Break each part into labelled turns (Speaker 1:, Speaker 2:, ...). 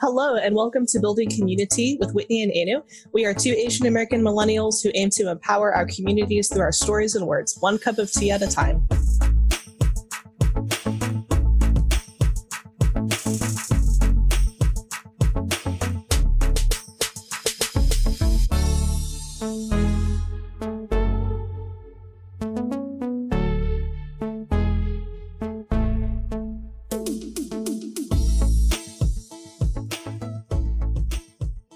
Speaker 1: Hello, and welcome to Building Community with Whitney and Anu. We are two Asian American millennials who aim to empower our communities through our stories and words, one cup of tea at a time.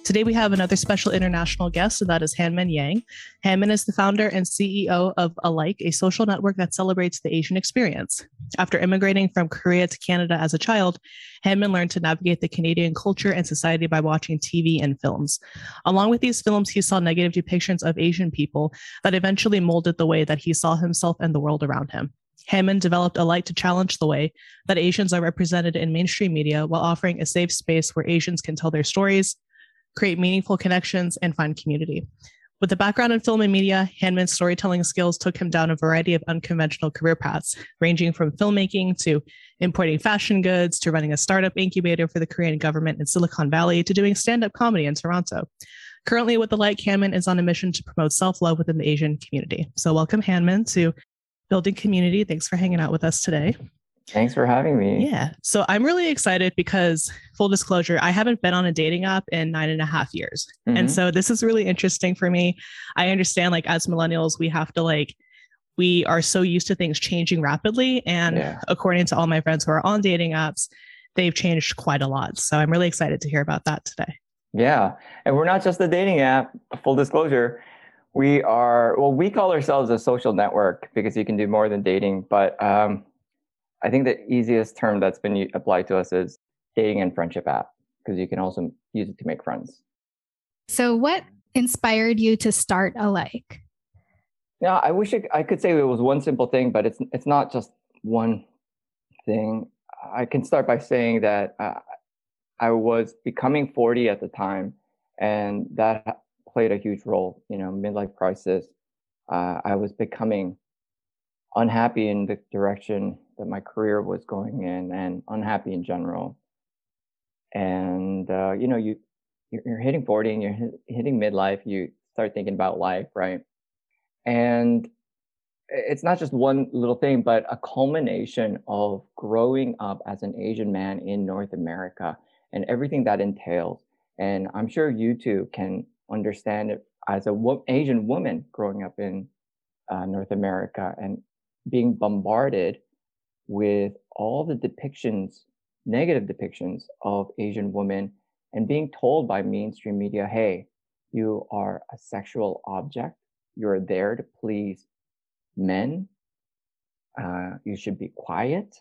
Speaker 1: Today, we have another special international guest, and that is Hanmin Yang. Hanmin is the founder and CEO of Alike, a social network that celebrates the Asian experience. After immigrating from Korea to Canada as a child, Hanmin learned to navigate the Canadian culture and society by watching TV and films. Along with these films, he saw negative depictions of Asian people that eventually molded the way that he saw himself and the world around him. Hanmin developed Alike to challenge the way that Asians are represented in mainstream media while offering a safe space where Asians can tell their stories, create meaningful connections, and find community. With a background in film and media, Hanmin's storytelling skills took him down a variety of unconventional career paths, ranging from filmmaking to importing fashion goods to running a startup incubator for the Korean government in Silicon Valley to doing stand up comedy in Toronto. Currently, with Alike, Hanmin is on a mission to promote self love within the Asian community. So, welcome, Hanmin, to Building Community. Thanks for hanging out with us today.
Speaker 2: Thanks for having me.
Speaker 1: Yeah. So I'm really excited because, full disclosure, I haven't been on a dating app in nine and a half years. Mm-hmm. And so this is really interesting for me. I understand, like, as millennials, we have to, like, we are so used to things changing rapidly. And yeah. according to all my friends who are on dating apps, they've changed quite a lot. So I'm really excited to hear about that today.
Speaker 2: Yeah. And we're not just a dating app, full disclosure. We are, well, we call ourselves a social network because you can do more than dating. But um, I think the easiest term that's been applied to us is dating and friendship app because you can also use it to make friends.
Speaker 3: So, what inspired you to start Alike?
Speaker 2: Yeah, I wish I could say it was one simple thing, but it's it's not just one thing. I can start by saying that uh, I was becoming 40 at the time, and that played a huge role. You know, midlife crisis. Uh, I was becoming unhappy in the direction that my career was going in and unhappy in general. And uh, you know you you're, hitting 40 and you're hitting midlife you start thinking about life right? And it's not just one little thing but a culmination of growing up as an asian man in north america and everything that entails. And i'm sure you too can understand it as a wo- asian woman growing up in uh, north america and being bombarded with all the depictions, negative depictions of Asian women, and being told by mainstream media, hey, you are a sexual object. You're there to please men. Uh, you should be quiet.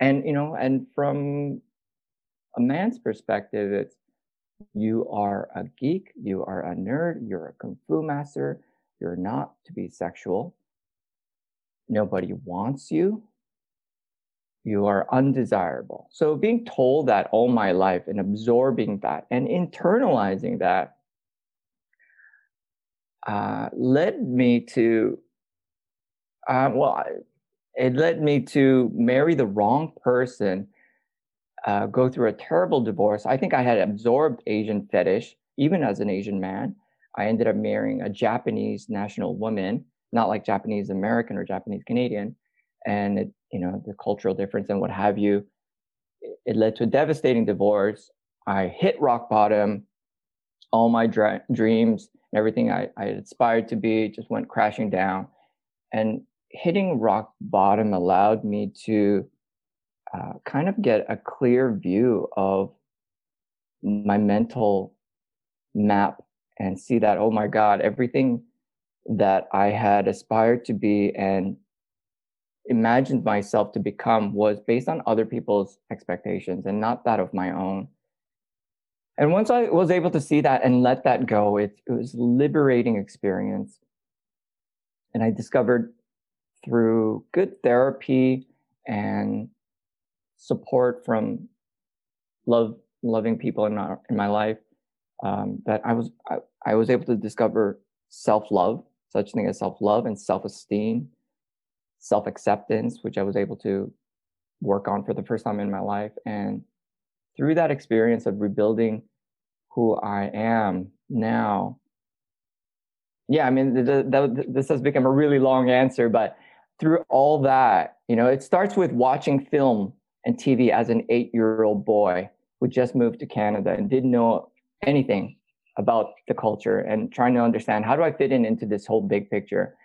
Speaker 2: And, you know, and from a man's perspective, it's you are a geek, you are a nerd, you're a kung fu master, you're not to be sexual. Nobody wants you you are undesirable. So being told that all my life and absorbing that and internalizing that uh, led me to, uh, well, it led me to marry the wrong person, uh, go through a terrible divorce. I think I had absorbed Asian fetish, even as an Asian man. I ended up marrying a Japanese national woman, not like Japanese American or Japanese Canadian and it, you know the cultural difference and what have you it led to a devastating divorce. I hit rock bottom. All my dr- dreams and everything I, I aspired to be just went crashing down. And hitting rock bottom allowed me to uh, kind of get a clear view of my mental map and see that oh my god everything that i had aspired to be and imagined myself to become was based on other people's expectations and not that of my own. And once I was able to see that and let that go, it, it was liberating experience. And I discovered through good therapy and support from love loving people in my, in my life um, that I was I, I was able to discover self love, such thing as self love and self esteem, self acceptance, which I was able to work on for the first time in my life, and through that experience of rebuilding who I am now, yeah, I mean, the, the, this has become a really long answer, but through all that, you know, it starts with watching film and TV as an eight year old boy who just moved to Canada and didn't know anything about the culture and trying to understand how do I fit in into this whole big picture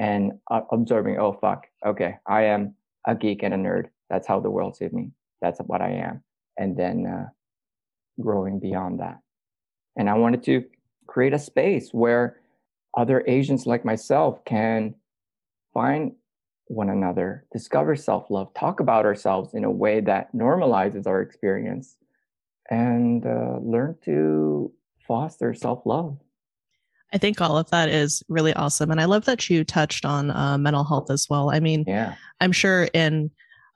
Speaker 2: and uh, observing, oh, fuck, okay, I am a geek and a nerd. That's how the world sees me. That's what I am. And then uh, growing beyond that. And I wanted to create a space where other Asians like myself can find one another, discover self love, talk about ourselves in a way that normalizes our experience, and uh, learn to foster self love.
Speaker 1: I think all of that is really awesome. And I love that you touched on uh, mental health as well. I mean,
Speaker 2: yeah.
Speaker 1: I'm sure in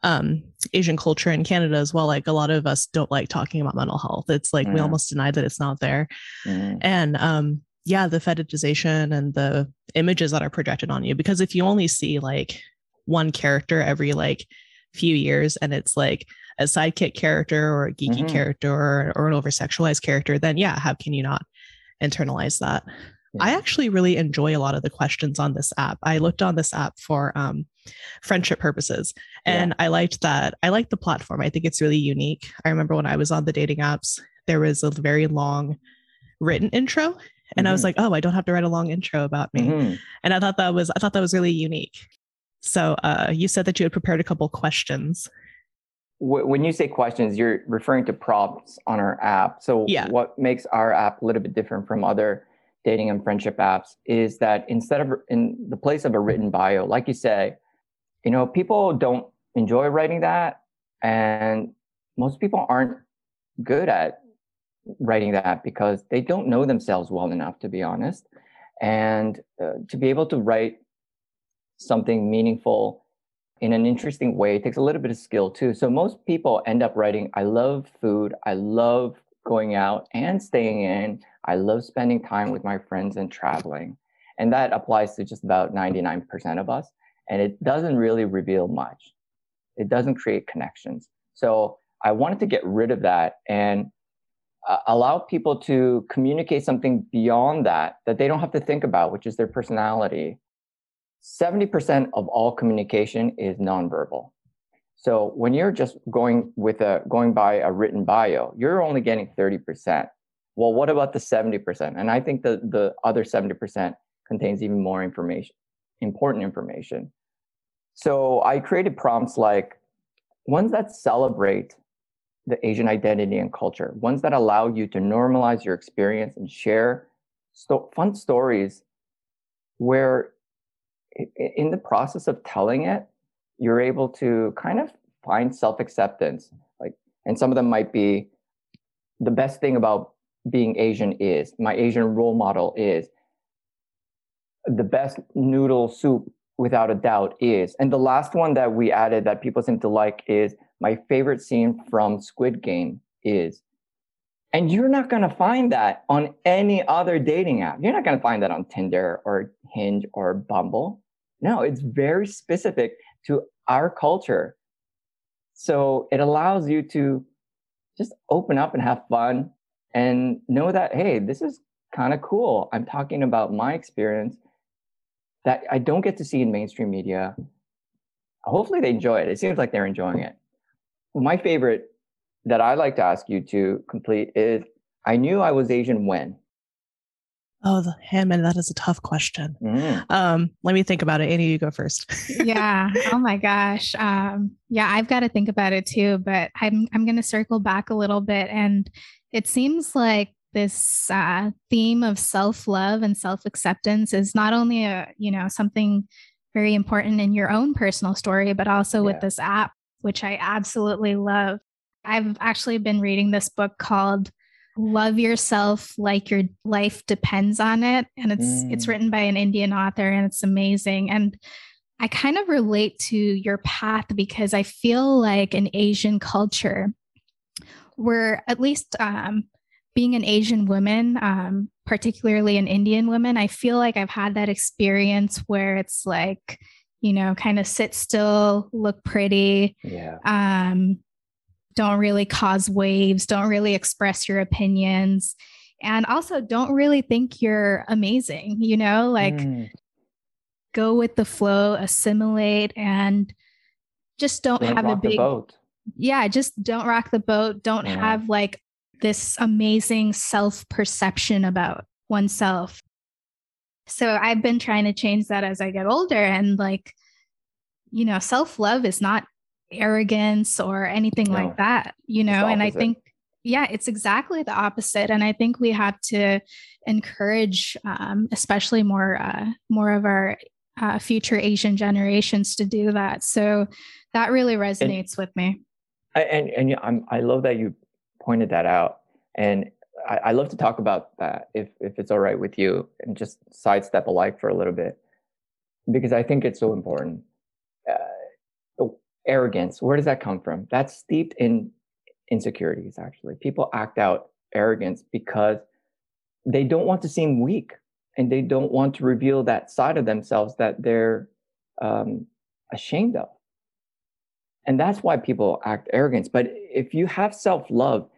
Speaker 1: um, Asian culture in Canada as well, like a lot of us don't like talking about mental health. It's like we almost deny that it's not there. Mm. And um, yeah, the fetishization and the images that are projected on you. Because if you only see like one character every like few years and it's like a sidekick character or a geeky mm-hmm. character or, or an over sexualized character, then yeah, how can you not internalize that? Yeah. I actually really enjoy a lot of the questions on this app. I looked on this app for um, friendship purposes and yeah. I liked that. I like the platform. I think it's really unique. I remember when I was on the dating apps, there was a very long written intro and mm-hmm. I was mm-hmm. like, oh, I don't have to write a long intro about me. Mm-hmm. And I thought that was I thought that was really unique. So uh, you said that you had prepared a couple questions.
Speaker 2: When you say questions, you're referring to prompts on our app. So yeah. what makes our app a little bit different from other dating and friendship apps is that instead of in the place of a written bio, like you say, you know, people don't enjoy writing that, and most people aren't good at writing that because they don't know themselves well enough, to be honest. And uh, to be able to write something meaningful in an interesting way takes a little bit of skill too. So most people end up writing, I love food, I love going out and staying in, I love spending time with my friends and traveling. And that applies to just about 99% of us. And it doesn't really reveal much. It doesn't create connections. So I wanted to get rid of that and uh, allow people to communicate something beyond that, that they don't have to think about, which is their personality 70% of all communication is nonverbal. So when you're just going with a going by a written bio, you're only getting 30%. Well, what about the 70%? And I think the the other 70% contains even more information, important information. So I created prompts like ones that celebrate the Asian identity and culture, ones that allow you to normalize your experience and share sto- fun stories where in the process of telling it, you're able to kind of find self acceptance. Like, and some of them might be the best thing about being Asian is my Asian role model is the best noodle soup without a doubt is. And the last one that we added that people seem to like is my favorite scene from Squid Game is. And you're not going to find that on any other dating app. You're not going to find that on Tinder or Hinge or Bumble. No, it's very specific to our culture. So it allows you to just open up and have fun and know that, hey, this is kind of cool. I'm talking about my experience that I don't get to see in mainstream media. Hopefully they enjoy it. It seems like they're enjoying it. My favorite that I like to ask you to complete is I knew I was Asian when.
Speaker 1: Oh, the Hanmin, that is a tough question. Mm. Um, let me think about it. Annie, you go first.
Speaker 3: yeah. Oh my gosh. Um, yeah, I've got to think about it too, but I'm I'm gonna circle back a little bit. And it seems like this uh, theme of self-love and self-acceptance is not only a, you know, something very important in your own personal story, but also yeah. with this app, which I absolutely love. I've actually been reading this book called love yourself like your life depends on it and it's mm. it's written by an indian author and it's amazing and i kind of relate to your path because i feel like in asian culture we're at least um, being an asian woman um, particularly an indian woman i feel like i've had that experience where it's like you know kind of sit still look pretty
Speaker 2: yeah
Speaker 3: um don't really cause waves, don't really express your opinions, and also don't really think you're amazing, you know, like mm. go with the flow, assimilate, and just don't, don't have a big yeah, just don't rock the boat. Don't yeah. have like this amazing self perception about oneself. So I've been trying to change that as I get older. And like, you know, self love is not arrogance or anything no. like that, you know? And I think, yeah, it's exactly the opposite. And I think we have to encourage, um, especially more, uh, more of our uh, future Asian generations to do that. So that really resonates and, with me.
Speaker 2: I, and and I'm, I love that you pointed that out, and I, I love to talk about that if if it's all right with you, and just sidestep Alike for a little bit, because I think it's so important. Uh, arrogance, where does that come from? That's steeped in insecurities. Actually, people act out arrogance because they don't want to seem weak, and they don't want to reveal that side of themselves that they're um, ashamed of and that's why people act arrogance but if you have self-love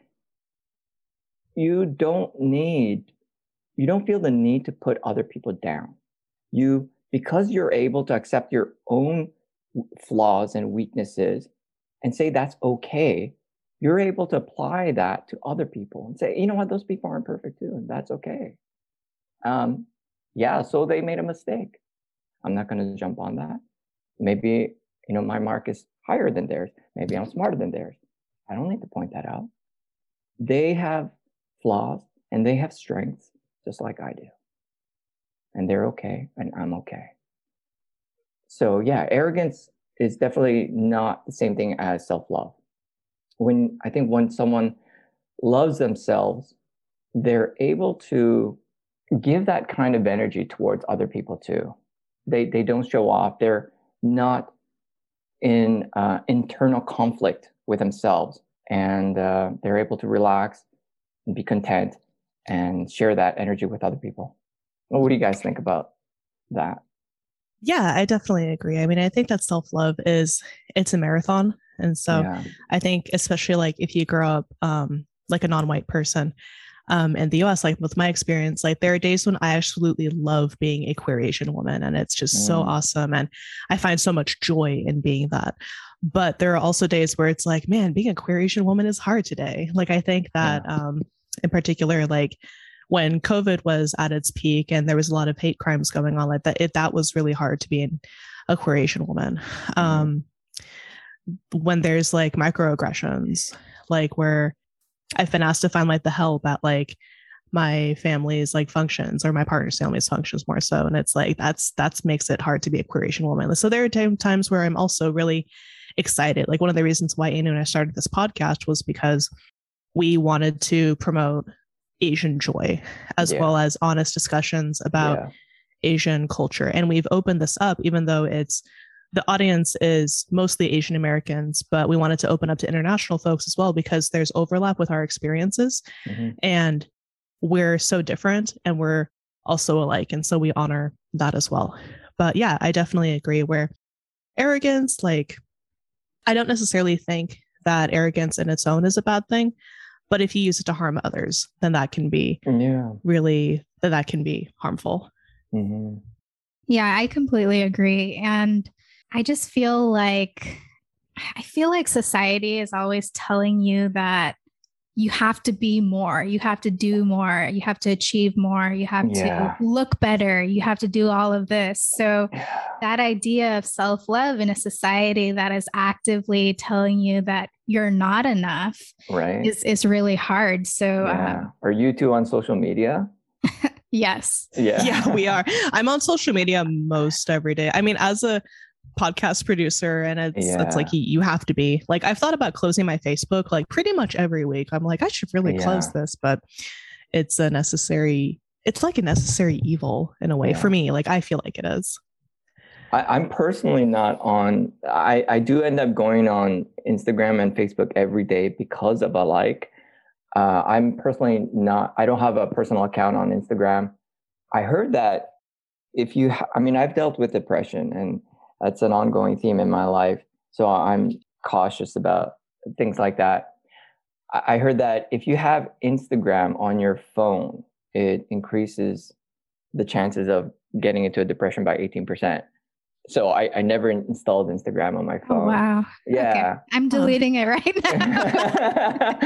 Speaker 2: you don't need you don't feel the need to put other people down. You because you're able to accept your own flaws and weaknesses and say that's okay you're able to apply that to other people and say you know what? Those people aren't perfect too and that's okay. Um, yeah so they made a mistake. I'm not going to jump on that. Maybe you know my mark is higher than theirs. Maybe I'm mm-hmm. smarter than theirs. I don't need to point that out. They have flaws and they have strengths just like I do. And they're okay and I'm okay. So, yeah, arrogance is definitely not the same thing as self love. When I think when someone loves themselves, they're able to give that kind of energy towards other people too. They, they don't show off. They're not in uh, internal conflict with themselves and uh, they're able to relax and be content and share that energy with other people. Well, what do you guys think about that?
Speaker 1: Yeah, I definitely agree. I mean, I think that self love is it's a marathon, and so yeah. I think especially like if you grow up um, like a non white person, um, in the US, like with my experience, like there are days when I absolutely love being a queer Asian woman and it's just mm. so awesome. And I find so much joy in being that. But there are also days where it's like, man, being a queer Asian woman is hard today. Like I think that yeah. um, in particular, like when COVID was at its peak and there was a lot of hate crimes going on like that, it that was really hard to be a queer Asian woman. Mm. Um, when there's like microaggressions, like where I've been asked to find like the help at like my family's like functions or my partner's family's functions more so. And it's like that's that's makes it hard to be a queer Asian woman. So there are times where I'm also really excited. Like one of the reasons why Anu and I started this podcast was because we wanted to promote Asian joy as yeah. well as honest discussions about yeah. Asian culture. And we've opened this up, even though it's the audience is mostly Asian Americans, but we wanted to open up to international folks as well because there's overlap with our experiences mm-hmm. and we're so different and we're also alike. And so we honor that as well. But yeah, I definitely agree where arrogance, like, I don't necessarily think that arrogance in its own is a bad thing. But if you use it to harm others, then that can be yeah. really, that, that can be harmful.
Speaker 3: Mm-hmm. Yeah, I completely agree. And I just feel like I feel like society is always telling you that you have to be more, you have to do more, you have to achieve more, you have yeah. to look better, you have to do all of this. So, that idea of self love in a society that is actively telling you that you're not enough right. is, is really hard. So,
Speaker 2: yeah. um, are you two on social media?
Speaker 3: yes.
Speaker 1: Yeah. Yeah, we are. I'm on social media most every day. I mean, as a podcast producer and it's yeah. it's like you have to be like I've thought about closing my Facebook like pretty much every week. I'm like I should really yeah. close this, but it's a necessary it's like a necessary evil in a way yeah. for me. Like I feel like it is.
Speaker 2: I, am personally not on I, I do end up going on Instagram and Facebook every day because of Alike. Uh, I'm personally not I don't have a personal account on Instagram. I heard that if you I mean I've dealt with depression and that's an ongoing theme in my life. So I'm cautious about things like that. I heard that if you have Instagram on your phone, it increases the chances of getting into a depression by 18%. So I, I never installed Instagram on my oh, phone.
Speaker 3: Oh, wow.
Speaker 2: Yeah. Okay.
Speaker 3: I'm deleting it right
Speaker 1: now.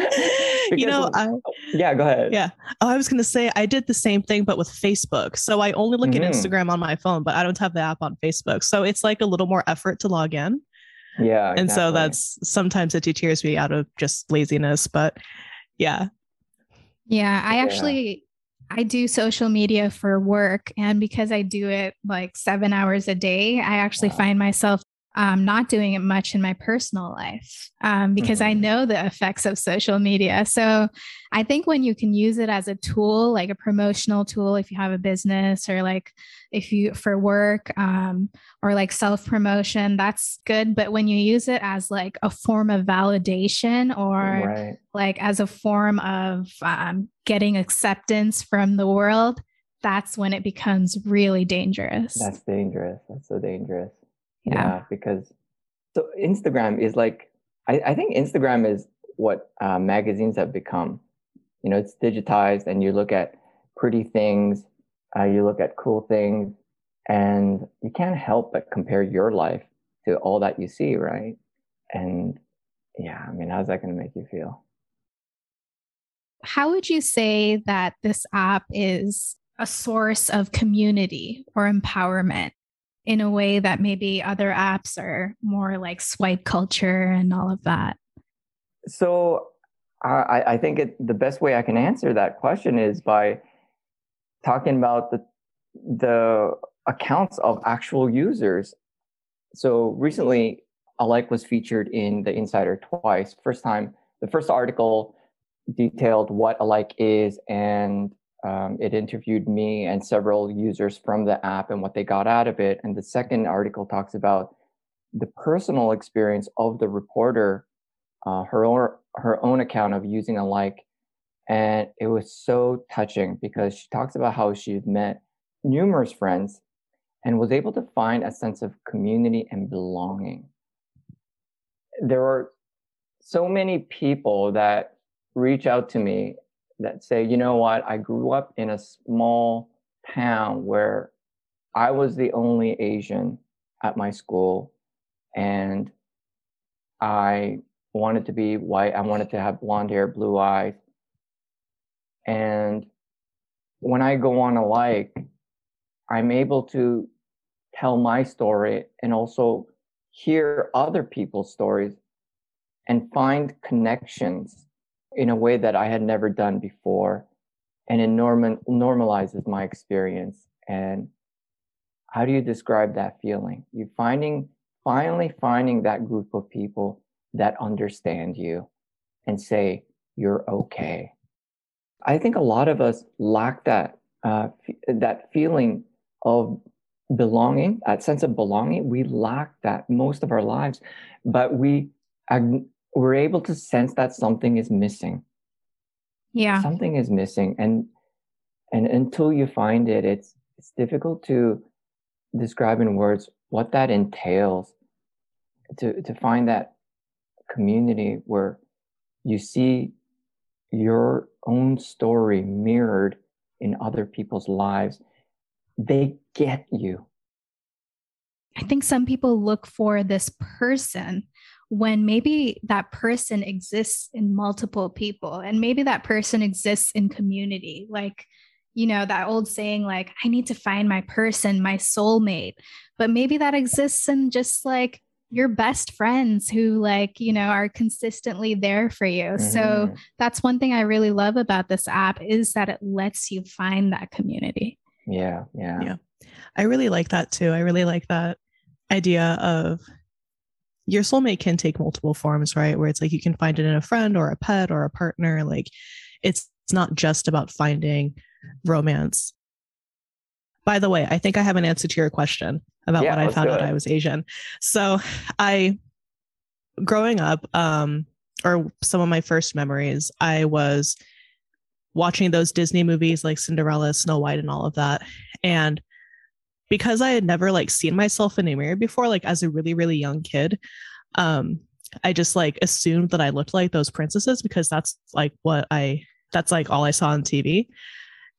Speaker 1: you know, I,
Speaker 2: yeah, go ahead.
Speaker 1: Yeah. Oh, I was going to say I did the same thing, but with Facebook. So I only look mm-hmm. at Instagram on my phone, but I don't have the app on Facebook. So it's like a little more effort to log in.
Speaker 2: Yeah.
Speaker 1: And so that's sometimes it deters me out of just laziness, but yeah.
Speaker 3: Yeah. I actually, I do social media for work. And because I do it like seven hours a day, I actually wow. find myself um, not doing it much in my personal life um, because mm-hmm. I know the effects of social media. So I think when you can use it as a tool, like a promotional tool, if you have a business or like if you for work um, or like self promotion, that's good. But when you use it as like a form of validation or right. like as a form of um, getting acceptance from the world, that's when it becomes really dangerous.
Speaker 2: That's dangerous. That's so dangerous yeah, yeah because so instagram is like I, I think instagram is what uh, magazines have become. You know it's digitized and you look at pretty things uh, you look at cool things and you can't help but compare your life to all that you see right? And yeah i mean how's that going to make you feel?
Speaker 3: How would you say that this app is a source of community or empowerment in a way that maybe other apps are more like swipe culture and all of that?
Speaker 2: So I, I think it, the best way I can answer that question is by talking about the the accounts of actual users. So recently, Alike was featured in the Insider twice. First time, the first article detailed what Alike is and um, it interviewed me and several users from the app and what they got out of it. And the second article talks about the personal experience of the reporter, uh, her own her own account of using Alike, and it was so touching because she talks about how she's met numerous friends and was able to find a sense of community and belonging. There are so many people that reach out to me that say, you know what, I grew up in a small town where I was the only Asian at my school and I wanted to be white. I wanted to have blonde hair, blue eyes. And when I go on Alike, I'm able to tell my story and also hear other people's stories and find connections in a way that I had never done before. And it norm- normalizes my experience. And how do you describe that feeling? You finding, finally finding that group of people that understand you and say, you're okay. I think a lot of us lack that, uh, f- that feeling of belonging, that sense of belonging. We lack that most of our lives, but we ag- we're able to sense that something is missing.
Speaker 3: Yeah.
Speaker 2: Something is missing and and until you find it it's it's difficult to describe in words what that entails. To to find that community where you see your own story mirrored in other people's lives they get you.
Speaker 3: I think some people look for this person when maybe that person exists in multiple people and maybe that person exists in community. Like you know that old saying like i need to find my person my soulmate. But maybe that exists in just like your best friends who like you know are consistently there for you. Mm-hmm. so that's one thing i really love about this app is that it lets you find that community.
Speaker 2: Yeah yeah.
Speaker 1: Yeah. I really like that too. I really like that idea of your soulmate can take multiple forms, right? Where it's like you can find it in a friend or a pet or a partner. Like it's, it's not just about finding romance. By the way, I think I have an answer to your question about yeah, when I found out I was Asian. So I, growing up, um, or some of my first memories, I was watching those Disney movies like Cinderella, Snow White, and all of that. And because I had never like seen myself in a mirror before, like as a really, really young kid, um, I just like assumed that I looked like those princesses because that's like what I that's like all I saw on TV.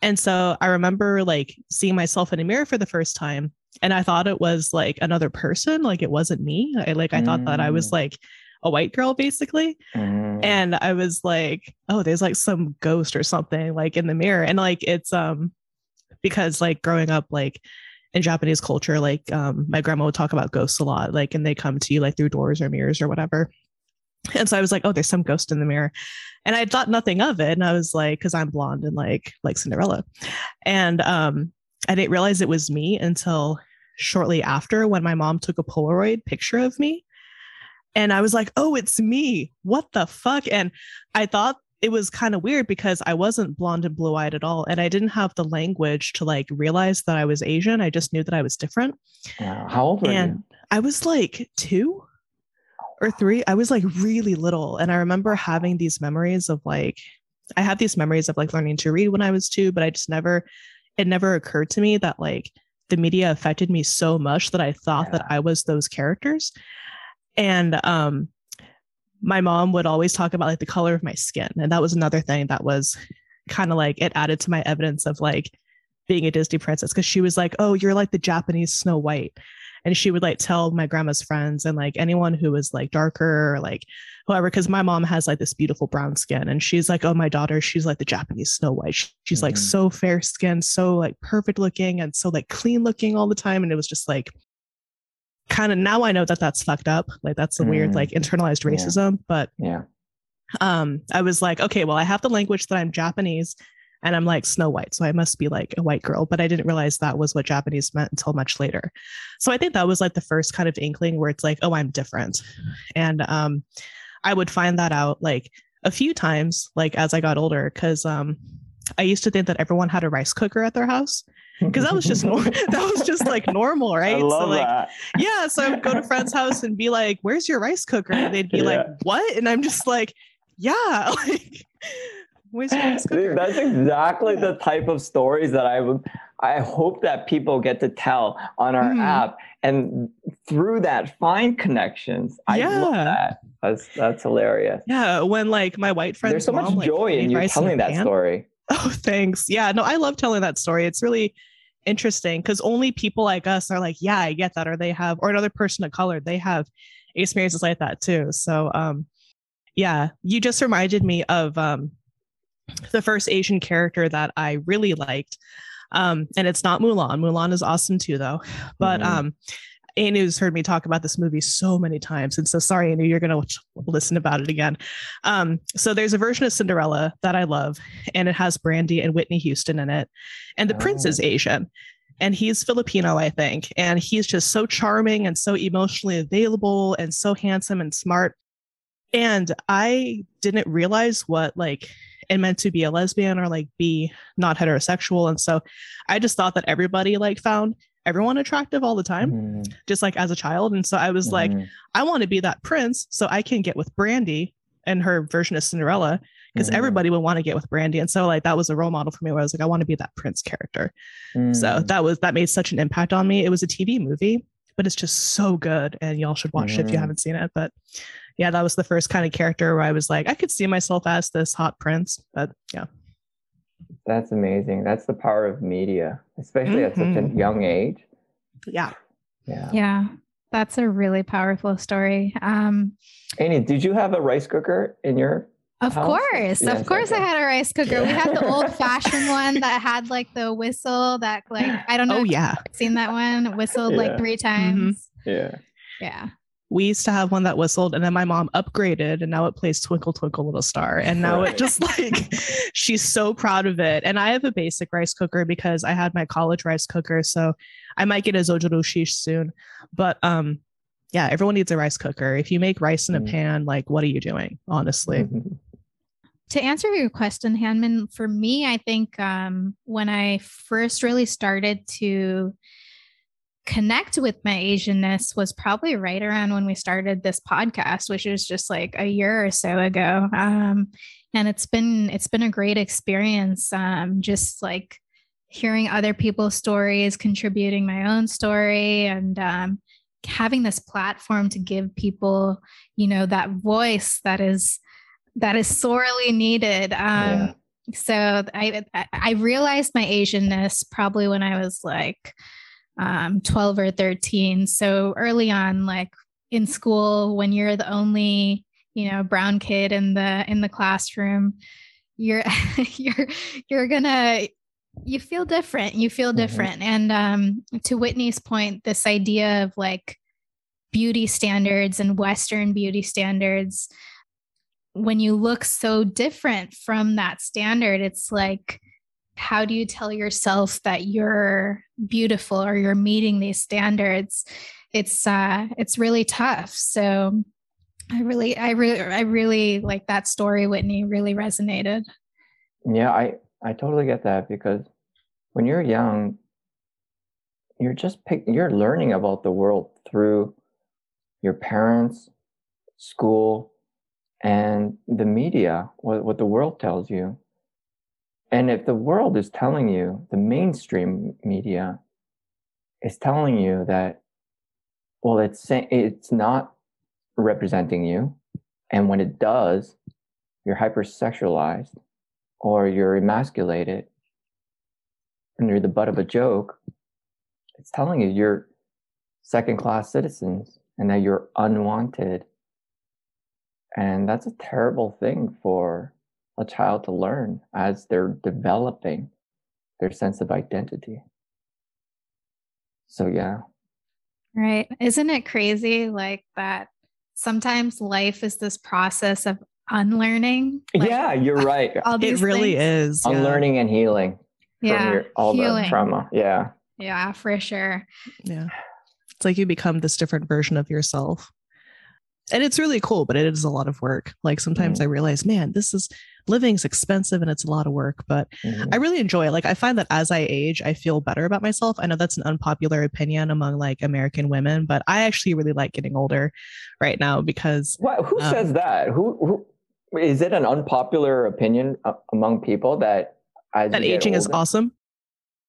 Speaker 1: And so I remember like seeing myself in a mirror for the first time and I thought it was like another person, like it wasn't me. I like I mm. thought that I was mm. like a white girl basically. Mm. And I was like, oh, there's like some ghost or something like in the mirror. And like it's um because like growing up like in Japanese culture, like um my grandma would talk about ghosts a lot, like and they come to you like through doors or mirrors or whatever. And so I was like, oh, there's some ghost in the mirror. And I thought nothing of it. And I was like, because I'm blonde and like like Cinderella. And um I didn't realize it was me until shortly after when my mom took a Polaroid picture of me. And I was like, oh, it's me. What the fuck? And I thought it was kind of weird because I wasn't blonde and blue eyed at all. And I didn't have the language to like realize that I was Asian. I just knew that I was different.
Speaker 2: How old were and you?
Speaker 1: I was like two or three. I was like really little. And I remember having these memories of like, I had these memories of like learning to read when I was two, but I just never, it never occurred to me that like the media affected me so much that I thought yeah. that I was those characters. And um my mom would always talk about like the color of my skin. And that was another thing that was kind of like it added to my evidence of like being a Disney princess because she was like, Oh, you're like the Japanese Snow White and she would like tell my grandma's friends and like anyone who was like darker or like whoever because my mom has like this beautiful brown skin and she's like oh my daughter she's like the japanese snow white she's mm-hmm. like so fair skinned so like perfect looking and so like clean looking all the time and it was just like kind of now i know that that's fucked up like that's a mm-hmm. weird like mm. internalized racism
Speaker 2: yeah.
Speaker 1: but
Speaker 2: yeah
Speaker 1: um i was like okay well i have the language that i'm japanese and I'm like Snow White, so I must be like a white girl. But I didn't realize that was what Japanese meant until much later. So I think that was like the first kind of inkling where it's like, oh, I'm different, and um, I would find that out like a few times, like as I got older, because um, I used to think that everyone had a rice cooker at their house because that was just nor- that was just like normal, right?
Speaker 2: I love
Speaker 1: so like
Speaker 2: that.
Speaker 1: yeah, so I would go to friend's house and be like, "Where's your rice cooker?" And they'd be yeah. like, "What?" And I'm just like, "Yeah." like where's your rice cooker?"
Speaker 2: That's exactly the type of stories that I would I hope that people get to tell on our mm. app and through that find connections. I yeah. love that. That's that's hilarious.
Speaker 1: Yeah, when like my white friends
Speaker 2: There's so
Speaker 1: mom,
Speaker 2: much joy
Speaker 1: like,
Speaker 2: in you telling that pan. story.
Speaker 1: Oh, thanks. Yeah, no, I love telling that story. It's really interesting because only people like us are like, yeah, I get that, or they have, or another person of color, they have experiences like that too. So, um, yeah, you just reminded me of um the first Asian character that I really liked. Um, and it's not Mulan. Mulan is awesome too, though. But mm-hmm. um, Anu's heard me talk about this movie so many times. And so sorry, Anu, you're going to listen about it again. Um, so there's a version of Cinderella that I love, and it has Brandy and Whitney Houston in it. And the oh. prince is oh. Asian. And he's Filipino, I think. And he's just so charming and so emotionally available and so handsome and smart. And I didn't realize what like it meant to be a lesbian or like be not heterosexual. And so I just thought that everybody like found everyone attractive all the time, mm-hmm. just like as a child. And so I was mm-hmm. like, I want to be that prince so I can get with Brandy and her version of Cinderella because mm-hmm. everybody would want to get with Brandy. And so like that was a role model for me where I was like, I want to be that prince character. So mm. that was that made such an impact on me. It was a TV movie, but it's just so good. And y'all should watch it if you mm-hmm. haven't seen it. But yeah, that was the first kind of character where I was like, I could see myself as this hot prince. But yeah.
Speaker 2: That's amazing. That's the power of media, especially mm-hmm. at such a mm-hmm. young age.
Speaker 1: Yeah.
Speaker 2: Yeah.
Speaker 3: Yeah. That's a really powerful story. Um
Speaker 2: Annie, did you have a rice cooker in your
Speaker 3: of house? course. Yes, of course okay. I had a rice cooker. We had the old fashioned one that had like the whistle that like I don't know.
Speaker 1: Oh yeah.
Speaker 3: Seen that one? Whistled yeah. like three times.
Speaker 2: Mm-hmm. Yeah.
Speaker 3: Yeah
Speaker 1: we used to have one that whistled and then my mom upgraded and now it plays twinkle twinkle little star. And now it just like she's so proud of it. And i have a basic rice cooker because i had my college rice cooker so i might get a zojirushi soon. But um yeah everyone needs a rice cooker. If you make rice in a mm. pan like what are you doing honestly?
Speaker 3: To answer your question Hanmin for me i think um, when i first really started to connect with my Asianness was probably right around when we started this podcast, which was just like a year or so ago. Um, and it's been it's been a great experience. Um, just like hearing other people's stories, contributing my own story, and um, having this platform to give people, you know, that voice that is that is sorely needed. Um, yeah. So I I realized my Asianness probably when I was like um, 12 or 13. So early on, like in school, when you're the only you know brown kid in the in the classroom, you're you're you're gonna you feel different you feel mm-hmm. different mm-hmm. and um, to whitney's point this idea of like beauty standards and western beauty standards when you look so different from that standard it's like how do you tell yourself that you're beautiful or you're meeting these standards? It's uh it's really tough. So i really i really i really like that story whitney. Really resonated.
Speaker 2: Yeah i I totally get that because when you're young, you're just pick, you're learning about the world through your parents, school, and the media, what, what the world tells you. And if the world is telling you, the mainstream media is telling you that, well, it's it's not representing you, and when it does, you're hypersexualized or you're emasculated and you're the butt of a joke, it's telling you you're second class citizens and that you're unwanted. And that's a terrible thing for a child to learn as they're developing their sense of identity. So, yeah.
Speaker 3: Right. Isn't it crazy like that? Sometimes life is this process of unlearning.
Speaker 2: Like, yeah, you're right.
Speaker 1: it really things. is.
Speaker 2: Unlearning yeah. and healing.
Speaker 3: Yeah. Your,
Speaker 2: all healing. the trauma. Yeah.
Speaker 3: Yeah, for sure.
Speaker 1: Yeah. It's like you become this different version of yourself. And it's really cool, but it is a lot of work. Like sometimes mm-hmm. I realize, man, this is living's expensive and it's a lot of work, but mm-hmm. I really enjoy it. Like I find that as I age, I feel better about myself. I know that's an unpopular opinion among like American women, but I actually really like getting older right now because
Speaker 2: what, who um, says that? Who, who is it an unpopular opinion among people that
Speaker 1: that aging older? is awesome?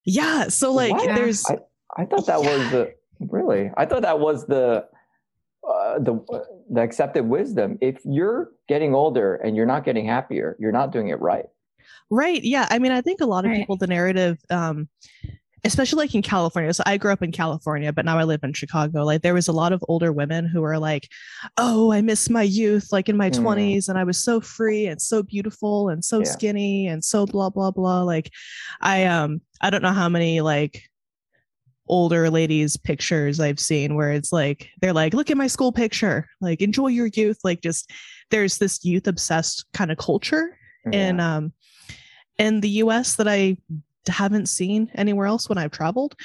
Speaker 1: Yeah. So like what? there's
Speaker 2: I, I thought that yeah. was the really I thought that was the uh, the the accepted wisdom. If you're getting older and you're not getting happier, you're not doing it right.
Speaker 1: Right. Yeah. I mean, I think a lot of right. people, the narrative, um, especially like in California. So I grew up in California, but now I live in Chicago. Like there was a lot of older women who were like, "Oh, I miss my youth, like in my mm. 20s and I was so free and so beautiful and so yeah. skinny and so blah blah blah." Like I um I don't know how many like older ladies pictures I've seen where it's like they're like, "Look at my school picture. Like enjoy your youth." Like just there's this youth obsessed kind of culture yeah. in um in the US that I haven't seen anywhere else when I've traveled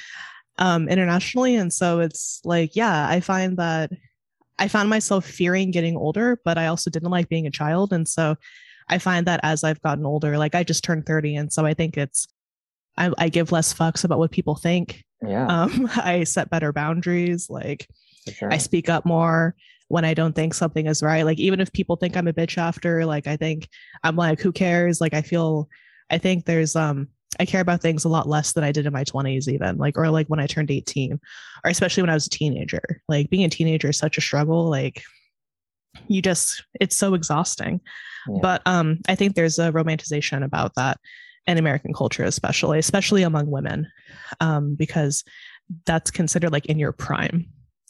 Speaker 1: um, internationally. And so it's like, yeah, I find that I found myself fearing getting older, but I also didn't like being a child. And so I find that as I've gotten older, like I just turned 30. And so I think it's, I, I give less fucks about what people think.
Speaker 2: Yeah.
Speaker 1: Um, I set better boundaries. Like sure. I speak up more when I don't think something is right. Like even if people think I'm a bitch after, like I think I'm like, who cares? Like I feel, I think there's, um, I care about things a lot less than I did in my 20s, even like, or like when I turned 18, or especially when I was a teenager. Like being a teenager is such a struggle. Like you just, it's so exhausting. Yeah. But um, I think there's a romanticization about that in American culture, especially, especially among women, um, because that's considered like in your prime.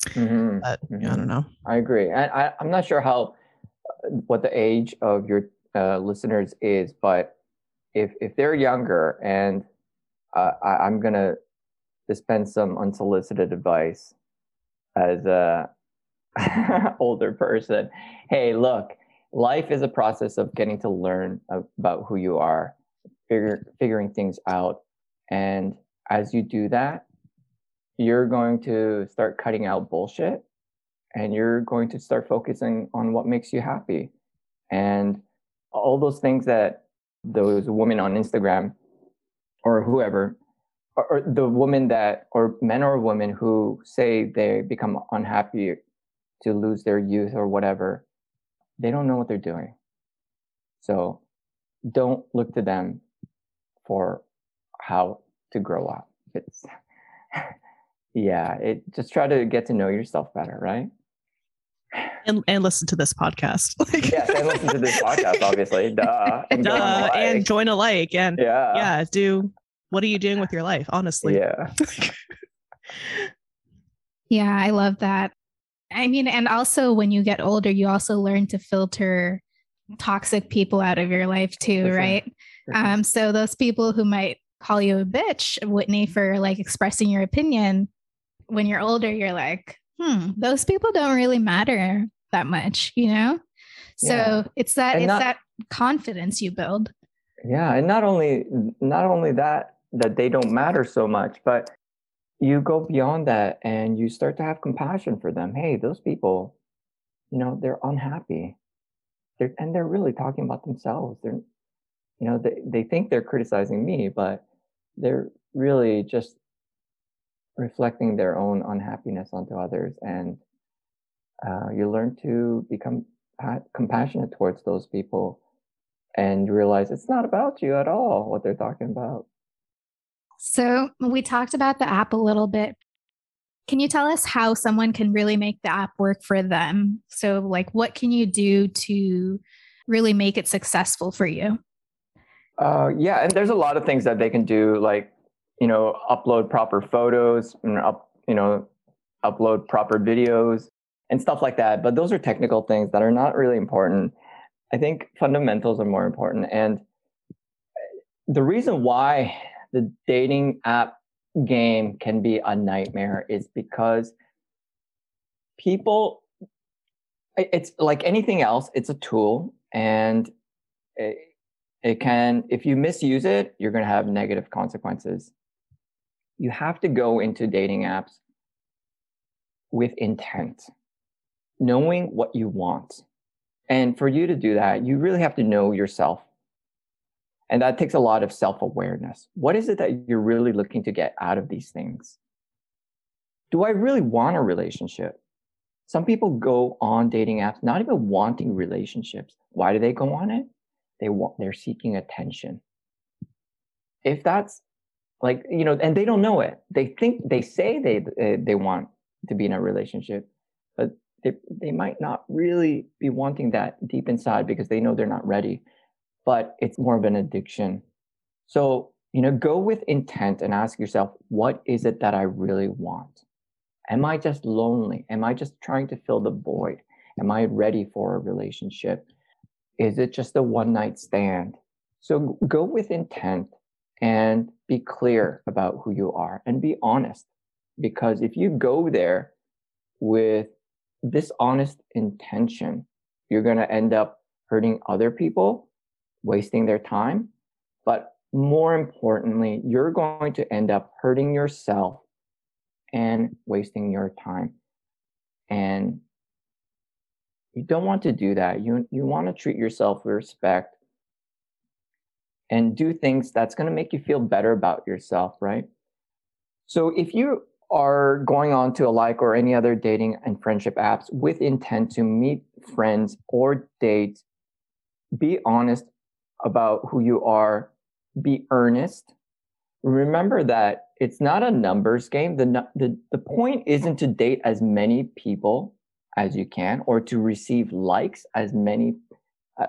Speaker 1: Mm-hmm. But mm-hmm. I don't know.
Speaker 2: I agree. And I, I'm not sure how, what the age of your uh, listeners is, but if if they're younger and uh, I, I'm gonna dispense some unsolicited advice as a older person. Hey, look, life is a process of getting to learn about who you are, figure, figuring things out, and as you do that, you're going to start cutting out bullshit, and you're going to start focusing on what makes you happy, and all those things that those women on Instagram or whoever, or, or the woman that, or men or women who say they become unhappy to lose their youth or whatever, they don't know what they're doing. So don't look to them for how to grow up. It's, yeah, it just try to get to know yourself better, right?
Speaker 1: And, and listen to this podcast.
Speaker 2: yes, and listen to this podcast, obviously. Duh.
Speaker 1: And, Duh, and join Alike and
Speaker 2: yeah,
Speaker 1: yeah, do what are you doing with your life, honestly?
Speaker 2: Yeah.
Speaker 3: yeah, I love that. I mean, and also when you get older, you also learn to filter toxic people out of your life too, sure. right? Sure. Um, so those people who might call you a bitch, Whitney, for like expressing your opinion, when you're older, you're like, hmm, those people don't really matter that much, you know? So yeah. it's that and it's not, that confidence you build.
Speaker 2: Yeah. And not only not only that, that they don't matter so much, but you go beyond that and you start to have compassion for them. Hey, those people, you know, they're unhappy. They're and they're really talking about themselves. They're you know, they, they think they're criticizing me, but they're really just reflecting their own unhappiness onto others and uh, you learn to become compassionate towards those people and realize it's not about you at all what they're talking about.
Speaker 3: So we talked about the app a little bit. Can you tell us how someone can really make the app work for them? So like what can you do to really make it successful for you
Speaker 2: uh, yeah and there's a lot of things that they can do like you know, upload proper photos and up, you know, upload proper videos and stuff like that. But those are technical things that are not really important. I think fundamentals are more important. And the reason why the dating app game can be a nightmare is because people it's like anything else it's a tool and it, can if you misuse it you're going to have negative consequences you have to go into dating apps with intent, knowing what you want. And for you to do that, you really have to know yourself. And that takes a lot of self awareness. What is it that you're really looking to get out of these things? Do I really want a relationship? Some people go on dating apps not even wanting relationships. Why do they go on it? They want they're seeking attention. If that's like you know and they don't know it. They think they say they uh, they want to be in a relationship but they, they might not really be wanting that deep inside because they know they're not ready but it's more of an addiction. So you know go with intent and ask yourself what is it that i really want? Am i just lonely? Am i just trying to fill the void? Am i ready for a relationship is it just a one night stand so go with intent and be clear about who you are and be honest. Because if you go there with dishonest intention, you're going to end up hurting other people, wasting their time. But more importantly, you're going to end up hurting yourself and wasting your time. And you don't want to do that. You, you want to treat yourself with respect and do things that's going to make you feel better about yourself, right? So if you are going on to Alike or any other dating and friendship apps with intent to meet friends or date, be honest about who you are, be earnest. Remember that it's not a numbers game. The, the, the point isn't to date as many people as you can or to receive likes as many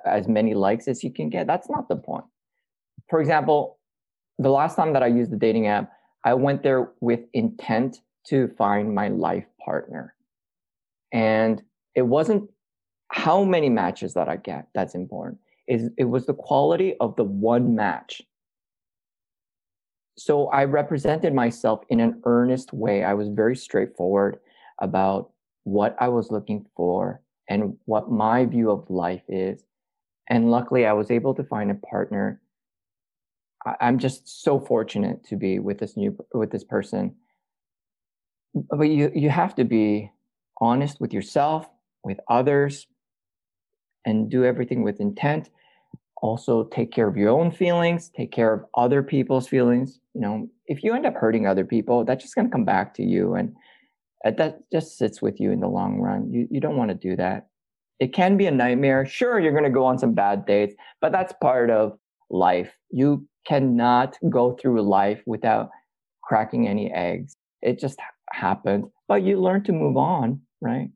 Speaker 2: as many likes as you can get. That's not the point for example, the last time that I used the dating app, I went there with intent to find my life partner. And it wasn't how many matches that I get that's important. Is it was the quality of the one match. So I represented myself in an earnest way. I was very straightforward about what I was looking for and what my view of life is. And luckily, I was able to find a partner I'm just so fortunate to be with this new with this person. But you you have to be honest with yourself, with others, and do everything with intent. Also, take care of your own feelings, take care of other people's feelings. You know, if you end up hurting other people, that's just going to come back to you, and Uh, that just sits with you in the long run. You you don't want to do that. It can be a nightmare. Sure, you're going to go on some bad dates, but that's part of life. You cannot go through life without cracking any eggs. It just happens, but you learn to move on, right?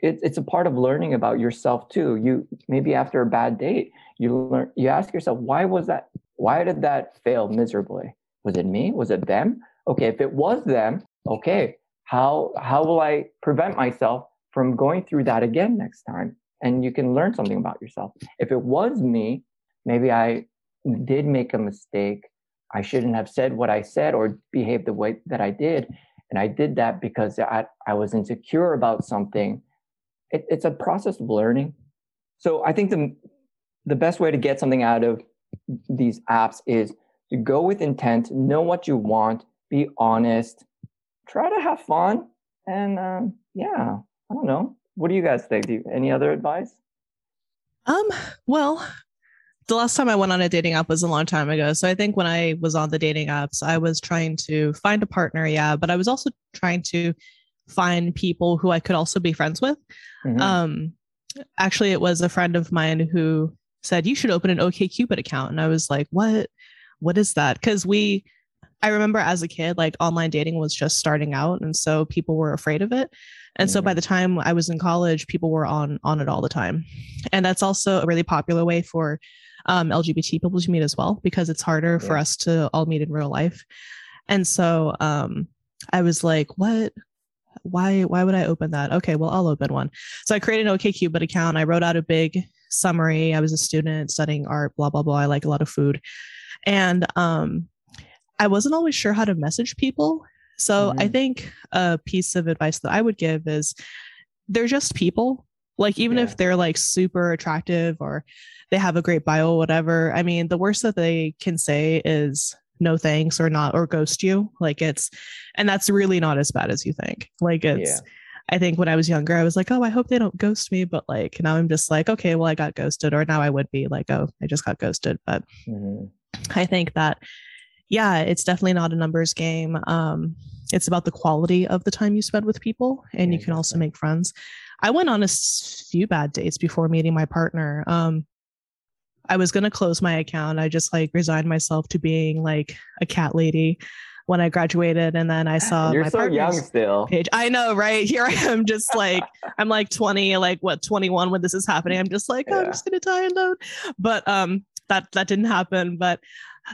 Speaker 2: It, it's a part of learning about yourself too. You maybe after a bad date, you learn you ask yourself, why was that? Why did that fail miserably? Was it me? Was it them? Okay, if it was them, okay, how how will I prevent myself from going through that again next time? And you can learn something about yourself. If it was me, maybe I did make a mistake. I shouldn't have said what I said or behaved the way that I did. And I did that because I, I was insecure about something. It, it's a process of learning. So I think the, the best way to get something out of these apps is to go with intent, know what you want, be honest, try to have fun. And um, yeah, I don't know. What do you guys think? Do you, any other advice?
Speaker 1: Um, well, the last time I went on a dating app was a long time ago. So I think when I was on the dating apps, I was trying to find a partner, yeah, but I was also trying to find people who I could also be friends with. Mm-hmm. Um, actually, it was a friend of mine who said you should open an OKCupid account, and I was like, "What? What is that?" Because we, I remember as a kid, like online dating was just starting out, and so people were afraid of it. And mm-hmm. so by mm-hmm. the time I was in college, people were on on it all the time, and that's also a really popular way for um, LGBT people to meet as well because it's harder yeah. for us to all meet in real life. And so um, I was like, what? Why why would I open that? Okay, well, I'll open one. So I created an OKCupid account. I wrote out a big summary. I was a student studying art, blah, blah, blah. I like a lot of food. And um, I wasn't always sure how to message people. So mm-hmm. I think a piece of advice that I would give is they're just people. Like, even yeah. if they're like super attractive or they have a great bio, whatever. I mean, the worst that they can say is no thanks or not or ghost you. Like it's, and that's really not as bad as you think. Like it's, yeah. I think when I was younger, I was like, oh, I hope they don't ghost me. But like now I'm just like, okay, well, I got ghosted. Or now I would be like, oh, I just got ghosted. But mm-hmm. I think that, yeah, it's definitely not a numbers game. Um, it's about the quality of the time you spend with people and yeah, you can also make friends. I went on a few bad dates before meeting my partner. Um, I was going to close my account. I just like resigned myself to being like a cat lady when I graduated. And then I saw
Speaker 2: You're
Speaker 1: my
Speaker 2: so young still.
Speaker 1: Page. I know, right? Here I am just like, I'm like 20, like what, 21 when this is happening. I'm just like, oh, I'm just going to die alone. But um, that, that didn't happen. But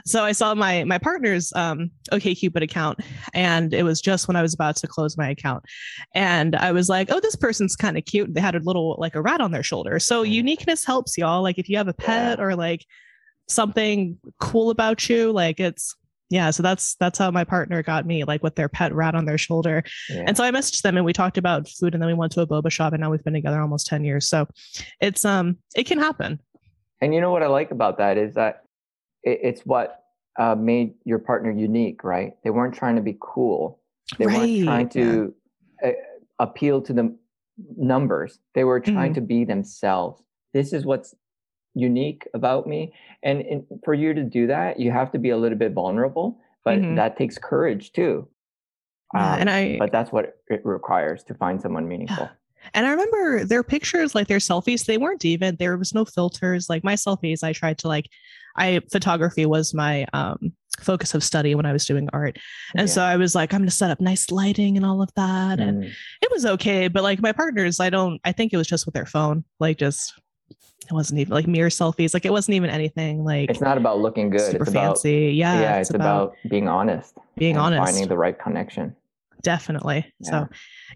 Speaker 1: so I saw my my partner's um, OKCupid account, and it was just when I was about to close my account, and I was like, "Oh, this person's kind of cute." They had a little like a rat on their shoulder. So mm. uniqueness helps y'all. Like if you have a pet or like something cool about you, like it's yeah. So that's that's how my partner got me, like with their pet rat on their shoulder. Yeah. And so I messaged them, and we talked about food, and then we went to a boba shop, and now we've been together almost ten years. So it's um it can happen.
Speaker 2: And you know what I like about that is that it, it's what uh, made your partner unique, right? They weren't trying to be cool. They right. weren't trying to yeah. Uh, appeal to the numbers. They were trying mm-hmm. to be themselves. This is what's unique about me. And, and, for you to do that, you have to be a little bit vulnerable, but mm-hmm. that takes courage too.
Speaker 1: Yeah, um, and I,
Speaker 2: but that's what it requires to find someone meaningful.
Speaker 1: And I remember their pictures, like their selfies, they weren't even, there was no filters. Like my selfies, I tried to like I photography was my um, focus of study when I was doing art. And yeah. so I was like, I'm going to set up nice lighting and all of that. Mm. And it was okay. But like my partners, I don't, I think it was just with their phone, like just, it wasn't even like mirror selfies. Like it wasn't even anything like.
Speaker 2: It's not about looking good.
Speaker 1: Super
Speaker 2: it's
Speaker 1: fancy.
Speaker 2: About,
Speaker 1: yeah.
Speaker 2: Yeah. It's, it's about, about, being honest.
Speaker 1: Being honest.
Speaker 2: Finding the right connection.
Speaker 1: Definitely. Yeah. So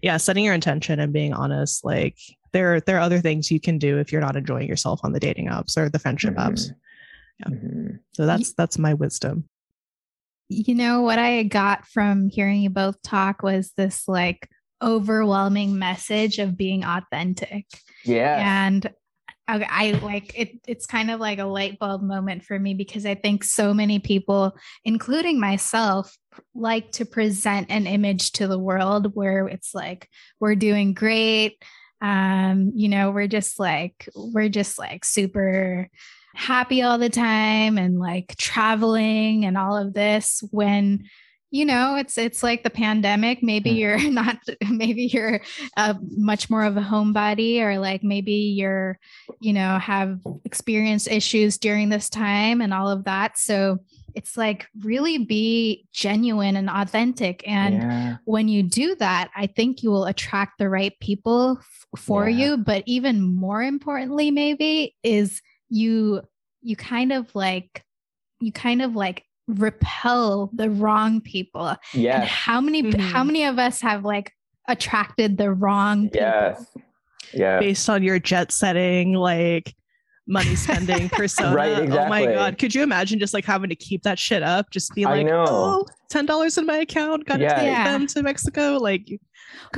Speaker 1: yeah, setting your intention and being honest, like there, there are other things you can do if you're not enjoying yourself on the dating apps or the friendship mm-hmm. apps. Yeah. Mm-hmm. So that's that's my wisdom.
Speaker 3: You know what I got from hearing you both talk was this like overwhelming message of being authentic.
Speaker 2: Yeah.
Speaker 3: And I, I like it it's kind of like a light bulb moment for me because I think so many people including myself like to present an image to the world where it's like we're doing great um you know we're just like we're just like super happy all the time and like traveling and all of this when you know it's it's like the pandemic maybe
Speaker 2: Mm.
Speaker 3: you're not maybe you're uh, much more of a homebody or like maybe you're you know have experienced issues during this time and all of that so it's like really be genuine and authentic and
Speaker 2: yeah.
Speaker 3: when you do that i think you will attract the right people f- for
Speaker 2: Yeah.
Speaker 3: you but even more importantly maybe is you you kind of like you kind of like repel the wrong people
Speaker 2: Yeah.
Speaker 3: How many how
Speaker 1: Mhm.
Speaker 3: many of us have like attracted the wrong people
Speaker 2: Yes. Yeah.
Speaker 1: based on your jet setting, like money spending persona.
Speaker 2: Right, exactly.
Speaker 1: Oh my god. Could you imagine just like having to keep that shit up? Just be like,
Speaker 2: know.
Speaker 1: oh, ten dollars in my account, gotta
Speaker 2: Yeah.
Speaker 1: take
Speaker 3: Yeah.
Speaker 1: them to Mexico. Like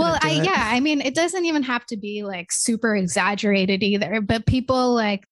Speaker 3: well i
Speaker 1: it.
Speaker 3: yeah i mean it doesn't even have to be like super exaggerated either but people like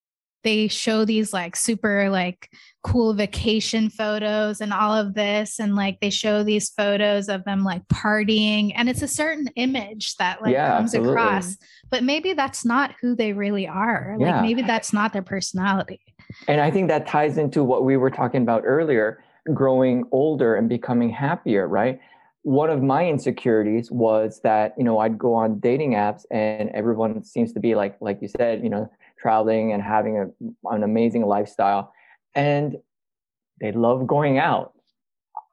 Speaker 3: they show these like super like cool vacation photos and all of this and like they show these photos of them like partying and it's a certain image that like
Speaker 2: Yeah,
Speaker 3: comes
Speaker 2: absolutely.
Speaker 3: across but maybe that's not who they really are like maybe that's not their personality
Speaker 2: And I think that ties into what we were talking about earlier growing older and becoming happier, right? One of my insecurities was that, you know, I'd go on dating apps and everyone seems to be like, like you said, you know, traveling and having a, an amazing lifestyle. And they love going out.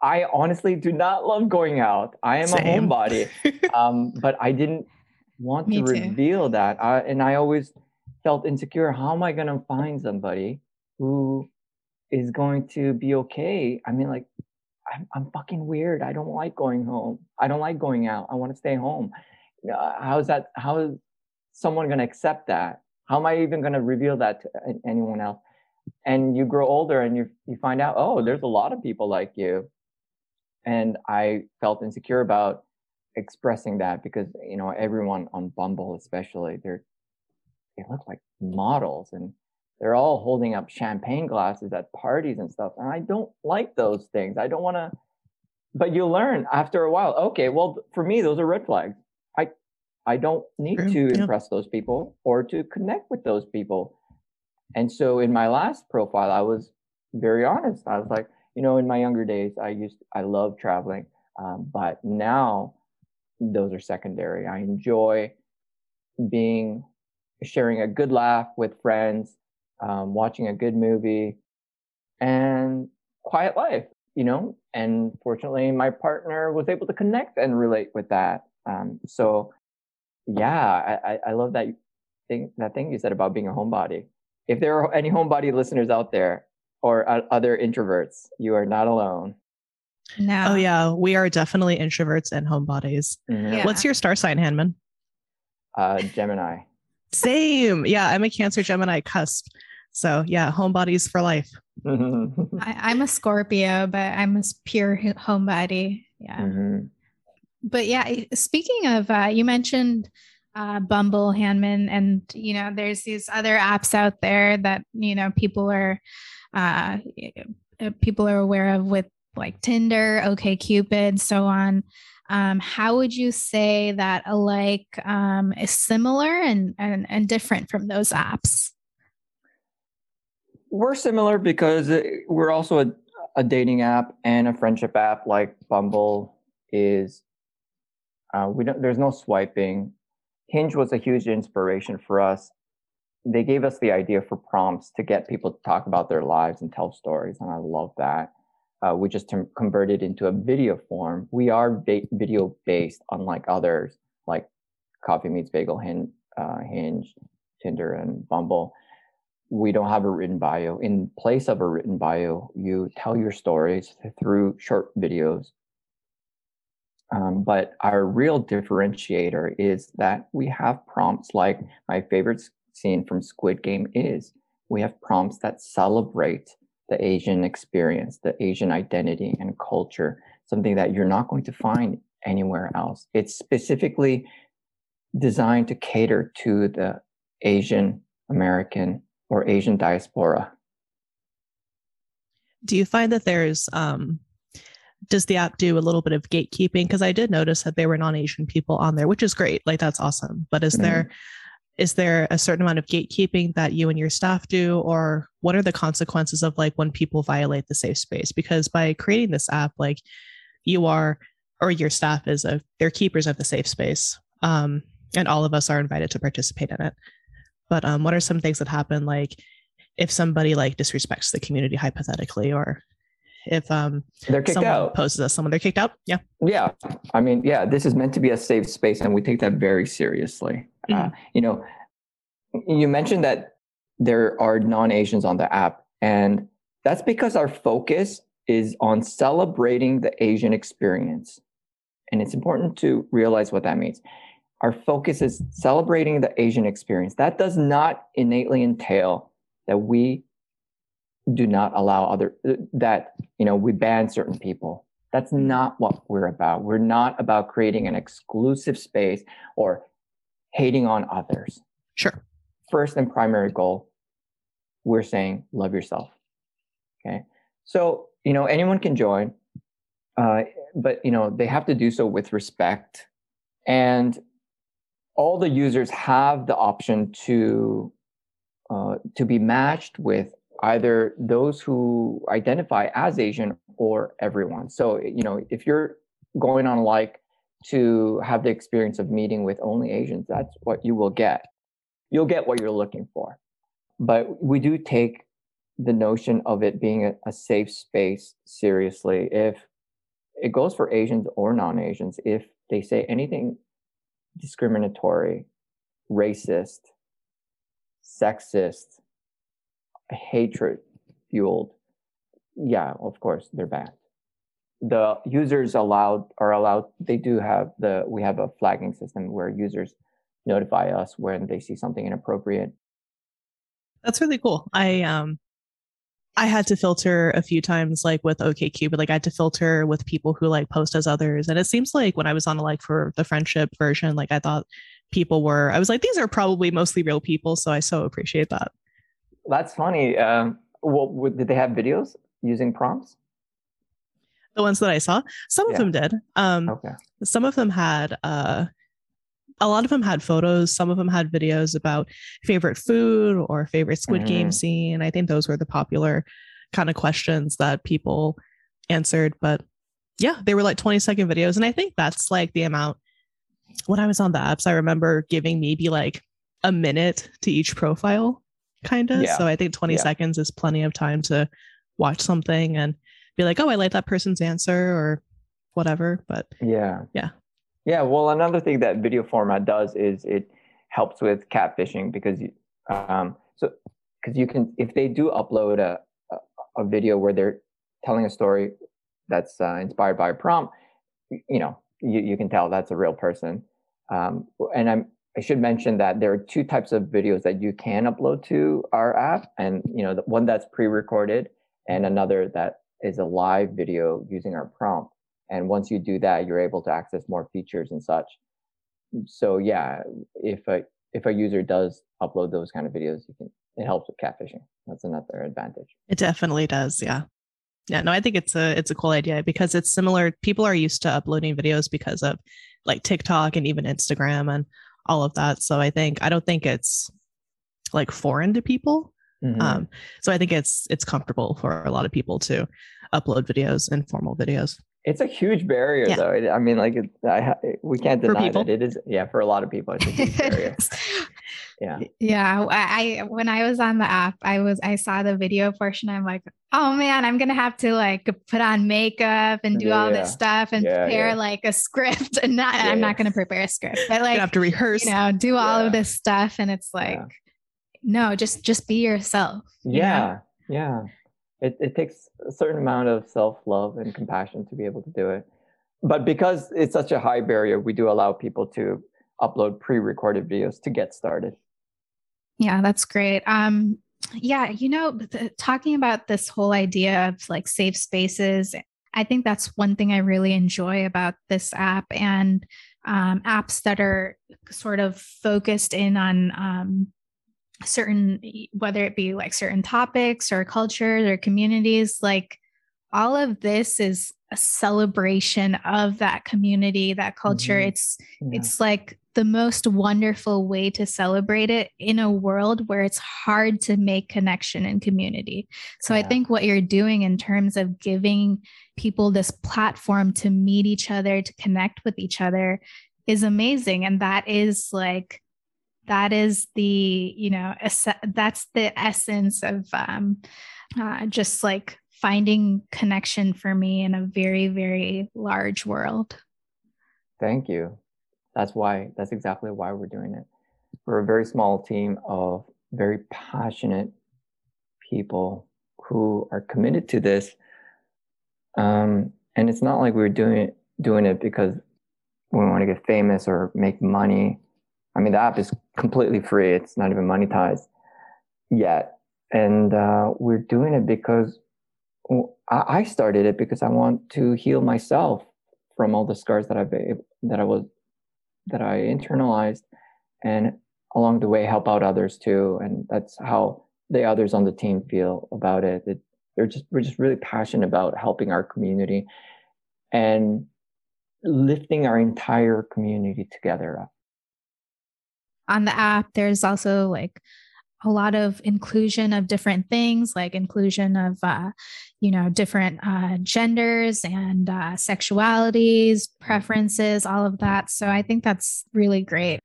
Speaker 2: I honestly do not love going out. I am a homebody. um, but I didn't want
Speaker 3: Me
Speaker 2: to
Speaker 3: too.
Speaker 2: reveal that. I, and I always felt insecure. How am I going to find somebody who is going to be okay? I mean, like, I'm, I'm fucking weird. I don't like going home. I don't like going out. I want to stay home. Uh, how is that? How is someone going to accept that? How am I even going to reveal that to anyone else? And you grow older and you you find out, oh, there's a lot of people like you. And I felt insecure about expressing that because you know everyone on Bumble, especially, they're they look like models and they're all holding up champagne glasses at parties and stuff. And I don't like those things. I don't want to. But you learn after a while. Okay, well, for me, those are red flags. I don't need
Speaker 1: True,
Speaker 2: to impress those people or to connect with those people. And so in my last profile, I was very honest. I was like, you know, in my younger days, I used I love traveling, um, but now those are secondary. I enjoy being sharing a good laugh with friends, um, watching a good movie, and quiet life. You know, and fortunately, my partner was able to connect and relate with that. Um, so, yeah, I, I, I love that thing that thing you said about being a homebody. If there are any homebody listeners out there or uh, other introverts, you are not alone.
Speaker 3: no
Speaker 1: Oh yeah, we are definitely introverts and homebodies.
Speaker 2: Mhm.
Speaker 3: Yeah.
Speaker 1: What's your star sign, Hanmin?
Speaker 2: Uh, Gemini.
Speaker 1: Same. Yeah, I'm a Cancer Gemini cusp. So yeah, homebodies for life.
Speaker 3: I, i'm a scorpio but i'm a pure homebody yeah
Speaker 2: Mhm.
Speaker 3: But yeah speaking of uh, you mentioned uh, bumble Hanmin and you know there's these other apps out there that you know people are uh, uh, people are aware of with like tinder OKCupid so on um, how would you say that alike um, is similar and, and and different from those apps
Speaker 2: We're similar because uh, we're also a, a dating app and a friendship app like Bumble is. Uh, we don't. There's no swiping. Hinge was a huge inspiration for us. They gave us the idea for prompts to get people to talk about their lives and tell stories, and I love that. Uh, we just tem- converted into a video form. We are video based, unlike others like Coffee Meets Bagel, Hinge, uh, Hinge, Tinder, and Bumble we don't have a written bio. In place of a written bio, you tell your stories through short videos. Um, but our real differentiator is that we have prompts like my favorite scene from Squid Game is we have prompts that celebrate the Asian experience, the Asian identity and culture, something that you're not going to find anywhere else. It's specifically designed to cater to the Asian American or Asian diaspora.
Speaker 1: Do you find that there's um does the app do a little bit of gatekeeping? Because I did notice that there were non-Asian people on there, which is great. Like that's awesome. But is
Speaker 2: Mhm.
Speaker 1: there is there a certain amount of gatekeeping that you and your staff do, or what are the consequences of like when people violate the safe space? Because by creating this app, like you are or your staff is a they're keepers of the safe space um, and all of us are invited to participate in it but um, what are some things that happen like if somebody like disrespects the community hypothetically or if um
Speaker 2: they're kicked
Speaker 1: someone
Speaker 2: out.
Speaker 1: poses as someone they're kicked out yeah
Speaker 2: Yeah, I mean, yeah, this is meant to be a safe space, and we take that very seriously. Uh, you know, you mentioned that there are non-Asians on the app, and that's because our focus is on celebrating the Asian experience, and it's important to realize what that means. Our focus is celebrating the Asian experience. That does not innately entail that we do not allow other that you know we ban certain people. That's not what we're about. We're not about creating an exclusive space or hating on others.
Speaker 1: Sure.
Speaker 2: First and primary goal we're saying love yourself okay? So you know anyone can join uh, but you know they have to do so with respect. And all the users have the option to uh, to be matched with either those who identify as Asian or everyone. So, eh, you know, if you're going on like to have the experience of meeting with only Asians, that's what you will get. You'll get what you're looking for. But we do take the notion of it being a, a safe space seriously. If it goes for Asians or non Asians, if they say anything discriminatory, racist, sexist, hatred fueled, yeah, of course they're banned. The users allowed are allowed. They do have the we have a flagging system where users notify us when they see something inappropriate.
Speaker 1: That's really cool. I um I had to filter a few times like with OKCupid, like I had to filter with people who like post as others. And it seems like when I was on like for the friendship version, like I thought people were I was like, these are probably mostly real people. So I so appreciate that.
Speaker 2: That's funny. Um, well, did they have videos using prompts?
Speaker 1: The ones that I saw, some
Speaker 2: Yeah.
Speaker 1: of them did. Um,
Speaker 2: Okay.
Speaker 1: some of them had uh, a lot of them had photos. Some of them had videos about favorite food or favorite Squid Game
Speaker 2: Mhm.
Speaker 1: scene. I think those were the popular kind of questions that people answered. But yeah, they were like 20 second videos. And I think that's like the amount. When I was on the apps, I remember giving maybe like a minute to each profile, kind of.
Speaker 2: Yeah.
Speaker 1: So I think 20
Speaker 2: Yeah.
Speaker 1: seconds is plenty of time to watch something and be like, oh, I like that person's answer or whatever. But
Speaker 2: Yeah.
Speaker 1: Yeah.
Speaker 2: Yeah. Well, another thing that video format does is it helps with catfishing because you, um, so because you can if they do upload a, a video where they're telling a story that's uh, inspired by a prompt, you know, you, you can tell that's a real person. Um, and I'm I should mention that there are two types of videos that you can upload to our app, and you know, the one that's pre-recorded and another that is a live video using our prompt. And once you do that, you're able to access more features and such. So yeah, if a if a user does upload those kind of videos, you can it helps with catfishing. That's another advantage.
Speaker 1: It definitely does. Yeah. Yeah. No, I think it's a it's a cool idea because it's similar. People are used to uploading videos because of like TikTok and even Instagram and all of that. So I think I don't think it's like foreign to people.
Speaker 2: Mhm.
Speaker 1: Um, so I think it's it's comfortable for a lot of people to upload videos, informal videos.
Speaker 2: it's a huge barrier,
Speaker 1: Yeah.
Speaker 2: though. I mean, like it, I, we can't deny that it is. Yeah, for a lot of people, it's a huge barrier. Yeah.
Speaker 3: Yeah, I, I when I was on the app, I was I saw the video portion. I'm like, oh man, I'm gonna have to like put on makeup and do all
Speaker 2: Yeah.
Speaker 3: this stuff and
Speaker 2: Yeah,
Speaker 3: prepare
Speaker 2: yeah.
Speaker 3: like a script. And not, I'm
Speaker 2: Yeah.
Speaker 3: not gonna prepare a script, but
Speaker 1: you
Speaker 3: like
Speaker 1: have to rehearse.
Speaker 3: you know, do all of this stuff. And it's like,
Speaker 2: Yeah.
Speaker 3: no, just just be yourself. you know?
Speaker 2: Yeah, yeah. It it takes a certain amount of self love and compassion to be able to do it. But because it's such a high barrier, we do allow people to upload pre-recorded videos to get started.
Speaker 3: Yeah, that's great. Um, yeah, you know, the, talking about this whole idea of like safe spaces, I think that's one thing I really enjoy about this app and um, apps that are sort of focused in on um, certain, whether it be like certain topics or cultures or communities, like all of this is a celebration of that community, that culture.
Speaker 2: Mhm.
Speaker 3: It's
Speaker 2: Yeah.
Speaker 3: it's like the most wonderful way to celebrate it in a world where it's hard to make connection and community. So yeah. I think what you're doing in terms of giving people this platform to meet each other, to connect with each other is amazing. And that is like, that is the, you know, that's the essence of um, uh, just like finding connection for me in a very, very large world.
Speaker 2: Thank you. That's why, that's exactly why we're doing it. We're a very small team of very passionate people who are committed to this. Um, and it's not like we're doing it, doing it because we want to get famous or make money. I mean, the app is completely free. It's not even monetized yet. And uh, we're doing it because I started it because I want to heal myself from all the scars that I've that I was that I internalized, and along the way help out others too. And that's how the others on the team feel about it. it they're just we're just really passionate about helping our community and lifting our entire community together up.
Speaker 3: On the app, there's also like a lot of inclusion of different things like inclusion of uh, you know different uh, genders and uh, sexualities preferences all of that. So i think that's really great.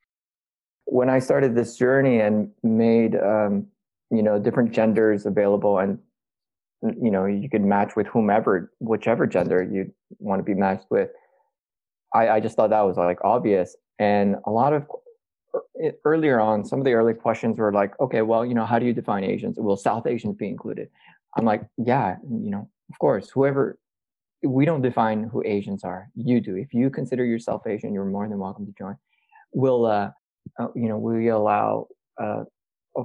Speaker 2: When i started this journey and made um, you know different genders available and you know you could match with whomever whichever gender you want to be matched with I, I just thought that was like obvious. And a lot of earlier on, some of the early questions were like, okay, well, you know, how do you define Asians? Will South Asians be included? I'm like, yeah, you know, of course, whoever, we don't define who Asians are. You do. If you consider yourself Asian, you're more than welcome to join. We'll, uh, uh, you know, we allow uh,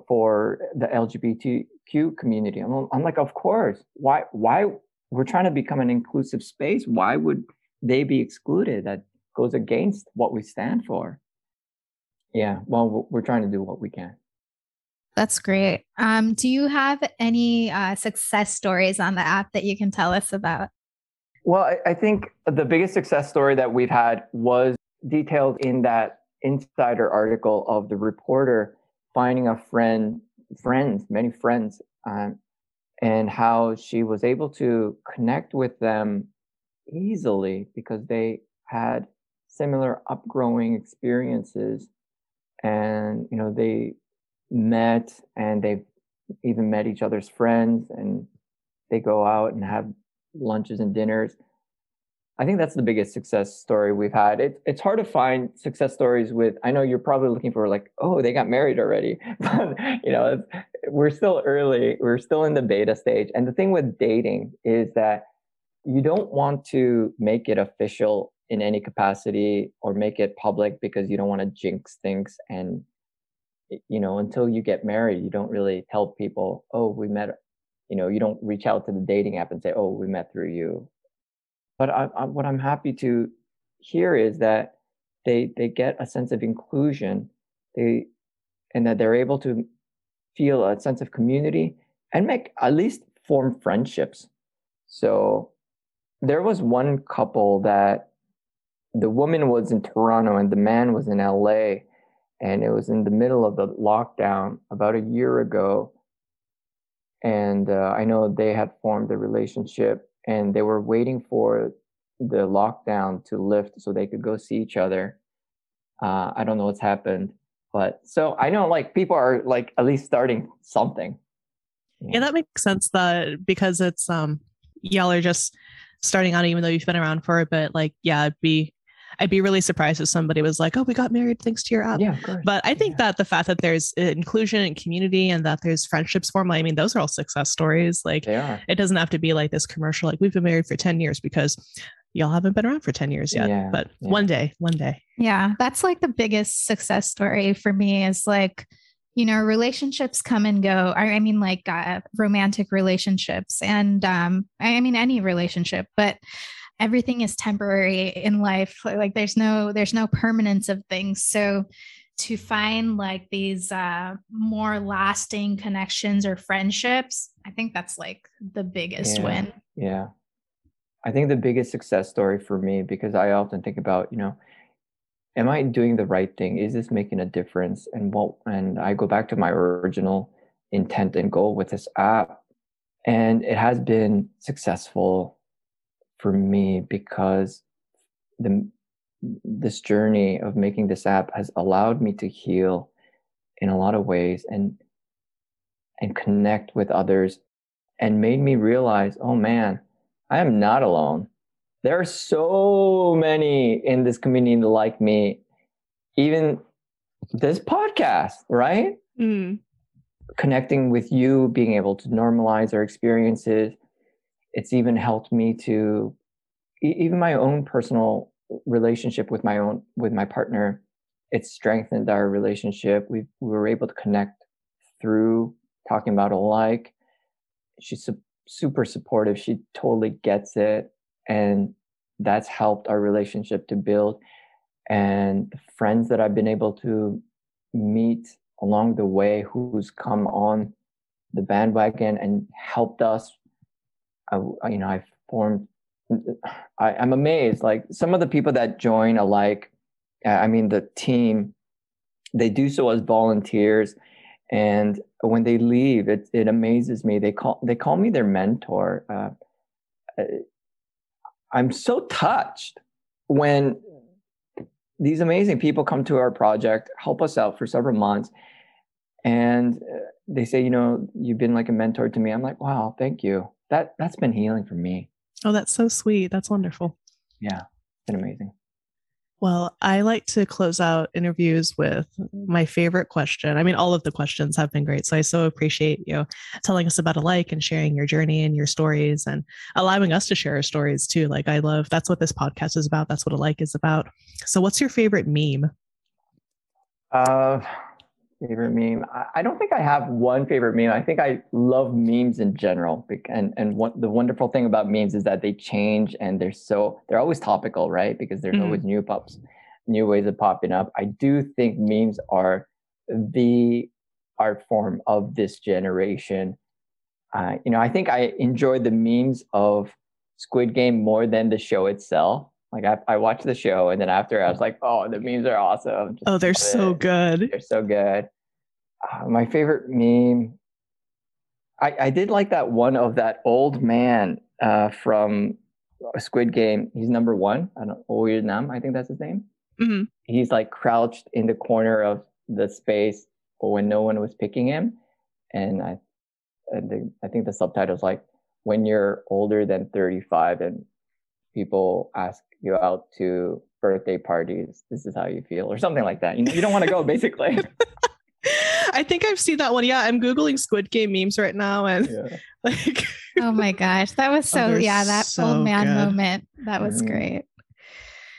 Speaker 2: for the LGBTQ community. I'm, I'm like, of course. Why? Why? We're trying to become an inclusive space. Why would they be excluded? That goes against what we stand for yeah well we're trying to do what we can.
Speaker 3: That's great. Um, do you have any uh, success stories on the app that you can tell us about?
Speaker 2: Well I, I think the biggest success story that we've had was detailed in that insider article of the reporter finding a friend friends many friends um, and how she was able to connect with them easily because they had similar upgrowing experiences and you know they met and they've even met each other's friends and they go out and have lunches and dinners. I think that's the biggest success story we've had. It, it's hard to find success stories with i know you're probably looking for like oh they got married already. But you know we're still early we're still in the beta stage. And the thing with dating is that you don't want to make it official in any capacity or make it public because you don't want to jinx things and you know until you get married you don't really tell people oh we met you know you don't reach out to the dating app and say oh we met through you. But I, I, what i'm happy to hear is that they they get a sense of inclusion they and that they're able to feel a sense of community and make at least form friendships. So there was one couple that the woman was in Toronto and the man was in LA. And it was in the middle of the lockdown about a year ago. And uh, I know they had formed a relationship and they were waiting for the lockdown to lift so they could go see each other. Uh, I don't know what's happened, but so I know like people are like at least starting something.
Speaker 1: Yeah, that makes sense. That because it's um y'all are just starting out, even though you've been around for a bit. Like, yeah, it'd be I'd be really surprised if somebody was like, "Oh, we got married thanks to your app."
Speaker 2: Yeah,
Speaker 1: but I think yeah. that the fact that there's inclusion and community and that there's friendships formed, I mean, those are all success stories. Like, it doesn't have to be like this commercial. Like, we've been married for ten years because y'all haven't been around for 10 years yet yeah, but yeah. one day one day
Speaker 3: yeah that's like the biggest success story for me is like you know relationships come and go i, mean like uh, romantic relationships and um i mean any relationship but everything is temporary in life like there's no there's no permanence of things so to find like these uh more lasting connections or friendships i think that's like the biggest
Speaker 2: yeah,
Speaker 3: win
Speaker 2: yeah i think the biggest success story for me because i often think about you know am I doing the right thing? Is this making a difference? And what and I go back to my original intent and goal with this app. And it has been successful for me because the this journey of making this app has allowed me to heal in a lot of ways and and connect with others and made me realize, oh man, I am not alone. There are so many in this community like me. Even this podcast, right? Mm. Connecting with you, being able to normalize our experiences. It's even helped me to even my own personal relationship with my own with my partner. It's strengthened our relationship. We we were able to connect through talking about alike. She's su- super supportive. She totally gets it. And that's helped our relationship to build. And the friends that I've been able to meet along the way who's come on the bandwagon and helped us, I, you know, I've formed, I, I'm amazed. Like some of the people that join alike, I mean, the team, they do so as volunteers and when they leave it it amazes me. They call they call me their mentor. Uh, i'm so touched when these amazing people come to our project help us out for several months and uh, they say you know you've been like a mentor to me. I'm like wow thank you that that's been healing for me
Speaker 1: oh that's so sweet that's wonderful
Speaker 2: yeah it's been amazing
Speaker 1: well, I like to close out interviews with my favorite question. I mean, all of the questions have been great. So I so appreciate you telling us about alike and sharing your journey and your stories and allowing us to share our stories too. Like, I love that's what this podcast is about. That's what alike is about. So, what's your favorite meme?
Speaker 2: Uh, favorite meme. I don't think I have one favorite meme. I think I love memes in general. And and what the wonderful thing about memes is that they change and they're so they're always topical, right? Because there's mm. always new pops, new ways of popping up. I do think memes are the art form of this generation. Uh, you know, I think I enjoy the memes of Squid Game more than the show itself. Like I, I watched the show and then after I was like, oh, the memes are awesome.
Speaker 1: Just oh, they're so it. good.
Speaker 2: They're so good. Uh, my favorite meme. I, I did like that one of that old man uh, from Squid Game. He's number one. I don't know, Nam, I think that's his name. Mm-hmm. He's like crouched in the corner of the space when no one was picking him. And I, I think, I think the subtitle's like, when you're older than 35 and people ask you out to birthday parties, this is how you feel, or something like that. You know, you don't want to go, basically.
Speaker 1: I think I've seen that one. Yeah, I'm googling Squid Game memes right now, and yeah. like,
Speaker 3: oh my gosh, that was so oh, yeah, that so old man good. moment. That was mm. great.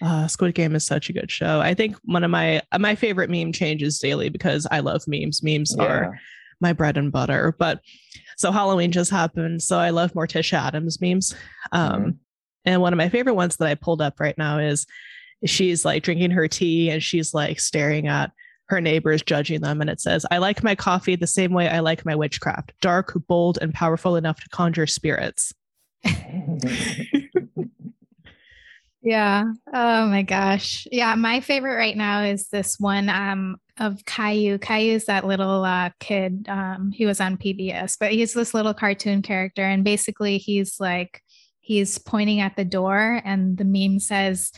Speaker 1: Uh, Squid Game is such a good show. I think one of my my favorite meme changes daily because I love memes. Memes yeah. are my bread and butter. But so Halloween just happened, so I love Morticia Addams memes. Um, mm-hmm. And one of my favorite ones that I pulled up right now is she's like drinking her tea and she's like staring at her neighbors judging them. And it says, I like my coffee the same way I like my witchcraft dark, bold, and powerful enough to conjure spirits.
Speaker 3: yeah. Oh my gosh. Yeah. My favorite right now is this one um, of Caillou. Caillou is that little uh, kid um, he was on PBS, but he's this little cartoon character. And basically, he's like, he's pointing at the door and the meme says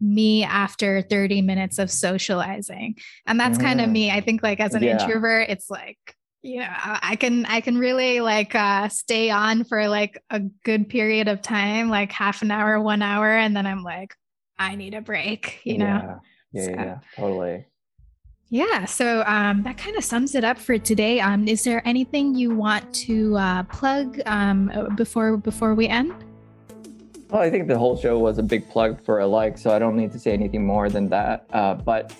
Speaker 3: me after 30 minutes of socializing and that's kind of mm. me i think like as an yeah. introvert it's like you know i can i can really like uh stay on for like a good period of time like half an hour one hour and then i'm like i need a break you know
Speaker 2: yeah yeah, so. yeah totally
Speaker 3: yeah, so um, that kind of sums it up for today. Um, is there anything you want to uh, plug um, before before we end?
Speaker 2: Well, I think the whole show was a big plug for alike, so I don't need to say anything more than that. Uh, but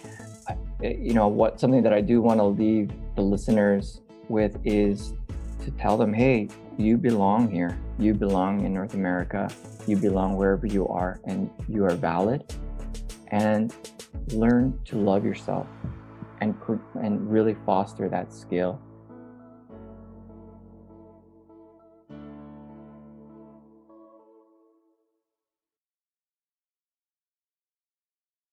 Speaker 2: you know, what something that I do want to leave the listeners with is to tell them, hey, you belong here. You belong in North America. You belong wherever you are, and you are valid. And learn to love yourself and and really foster that skill